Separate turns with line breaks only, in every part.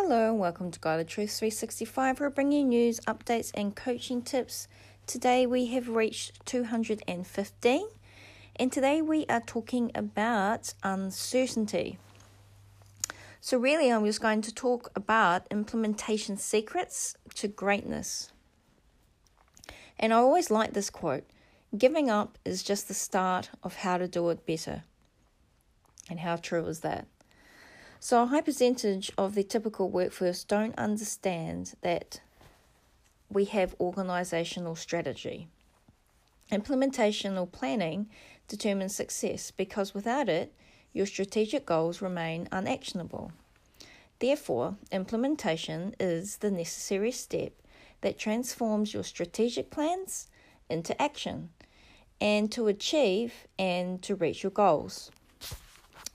Hello and welcome to Guided Truth 365. We're bringing news, updates, and coaching tips. Today we have reached 215, and today we are talking about uncertainty. So, really, I'm just going to talk about implementation secrets to greatness. And I always like this quote giving up is just the start of how to do it better. And how true is that? So, a high percentage of the typical workforce don't understand that we have organizational strategy. Implementation or planning determines success because without it, your strategic goals remain unactionable. Therefore, implementation is the necessary step that transforms your strategic plans into action and to achieve and to reach your goals.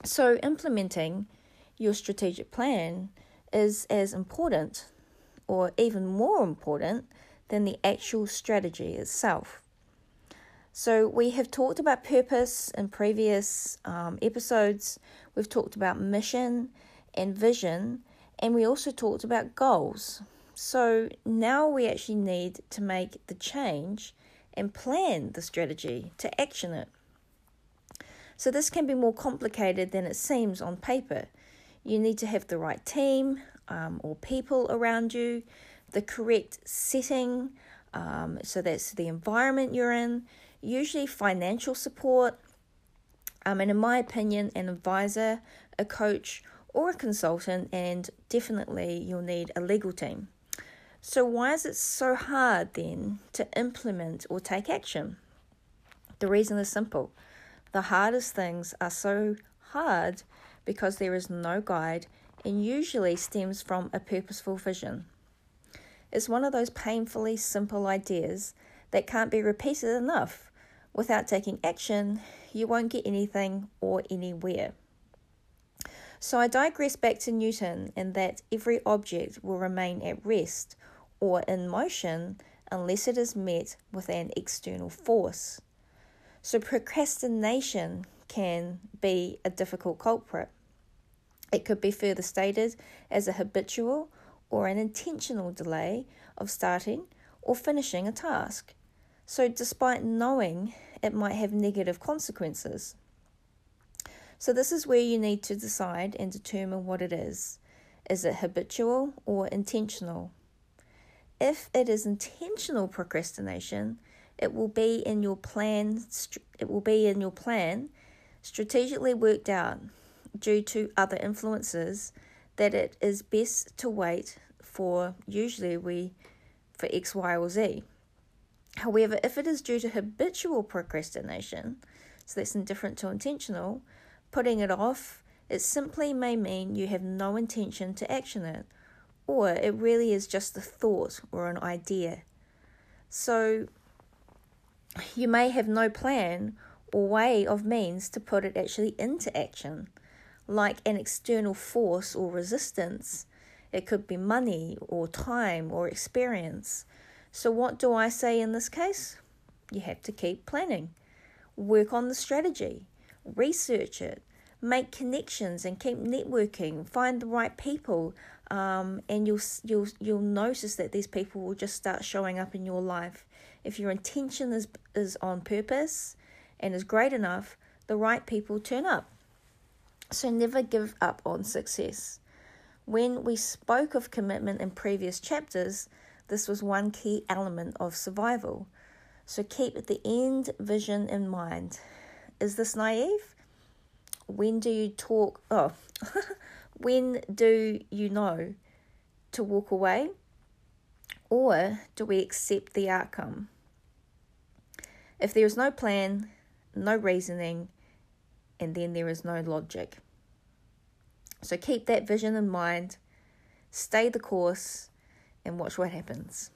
So, implementing your strategic plan is as important or even more important than the actual strategy itself. So, we have talked about purpose in previous um, episodes, we've talked about mission and vision, and we also talked about goals. So, now we actually need to make the change and plan the strategy to action it. So, this can be more complicated than it seems on paper you need to have the right team um, or people around you, the correct setting, um, so that's the environment you're in, usually financial support, um, and in my opinion, an advisor, a coach, or a consultant, and definitely you'll need a legal team. So, why is it so hard then to implement or take action? The reason is simple the hardest things are so hard because there is no guide and usually stems from a purposeful vision. It's one of those painfully simple ideas that can't be repeated enough. Without taking action, you won't get anything or anywhere. So I digress back to Newton and that every object will remain at rest or in motion unless it is met with an external force. So procrastination can be a difficult culprit. It could be further stated as a habitual or an intentional delay of starting or finishing a task. So, despite knowing it might have negative consequences. So, this is where you need to decide and determine what it is. Is it habitual or intentional? If it is intentional procrastination, it will be in your plan it will be in your plan strategically worked out due to other influences that it is best to wait for usually we for X, Y, or Z. However, if it is due to habitual procrastination, so that's indifferent to intentional, putting it off, it simply may mean you have no intention to action it, or it really is just a thought or an idea. So you may have no plan or way of means to put it actually into action like an external force or resistance. It could be money or time or experience. So, what do I say in this case? You have to keep planning, work on the strategy, research it, make connections, and keep networking. Find the right people, um, and you'll you'll you'll notice that these people will just start showing up in your life. If your intention is is on purpose and is great enough, the right people turn up. So never give up on success. When we spoke of commitment in previous chapters, this was one key element of survival. So keep the end vision in mind. Is this naive? When do you talk? Oh, when do you know to walk away? Or do we accept the outcome? If there is no plan, no reasoning, and then there is no logic. So keep that vision in mind, stay the course, and watch what happens.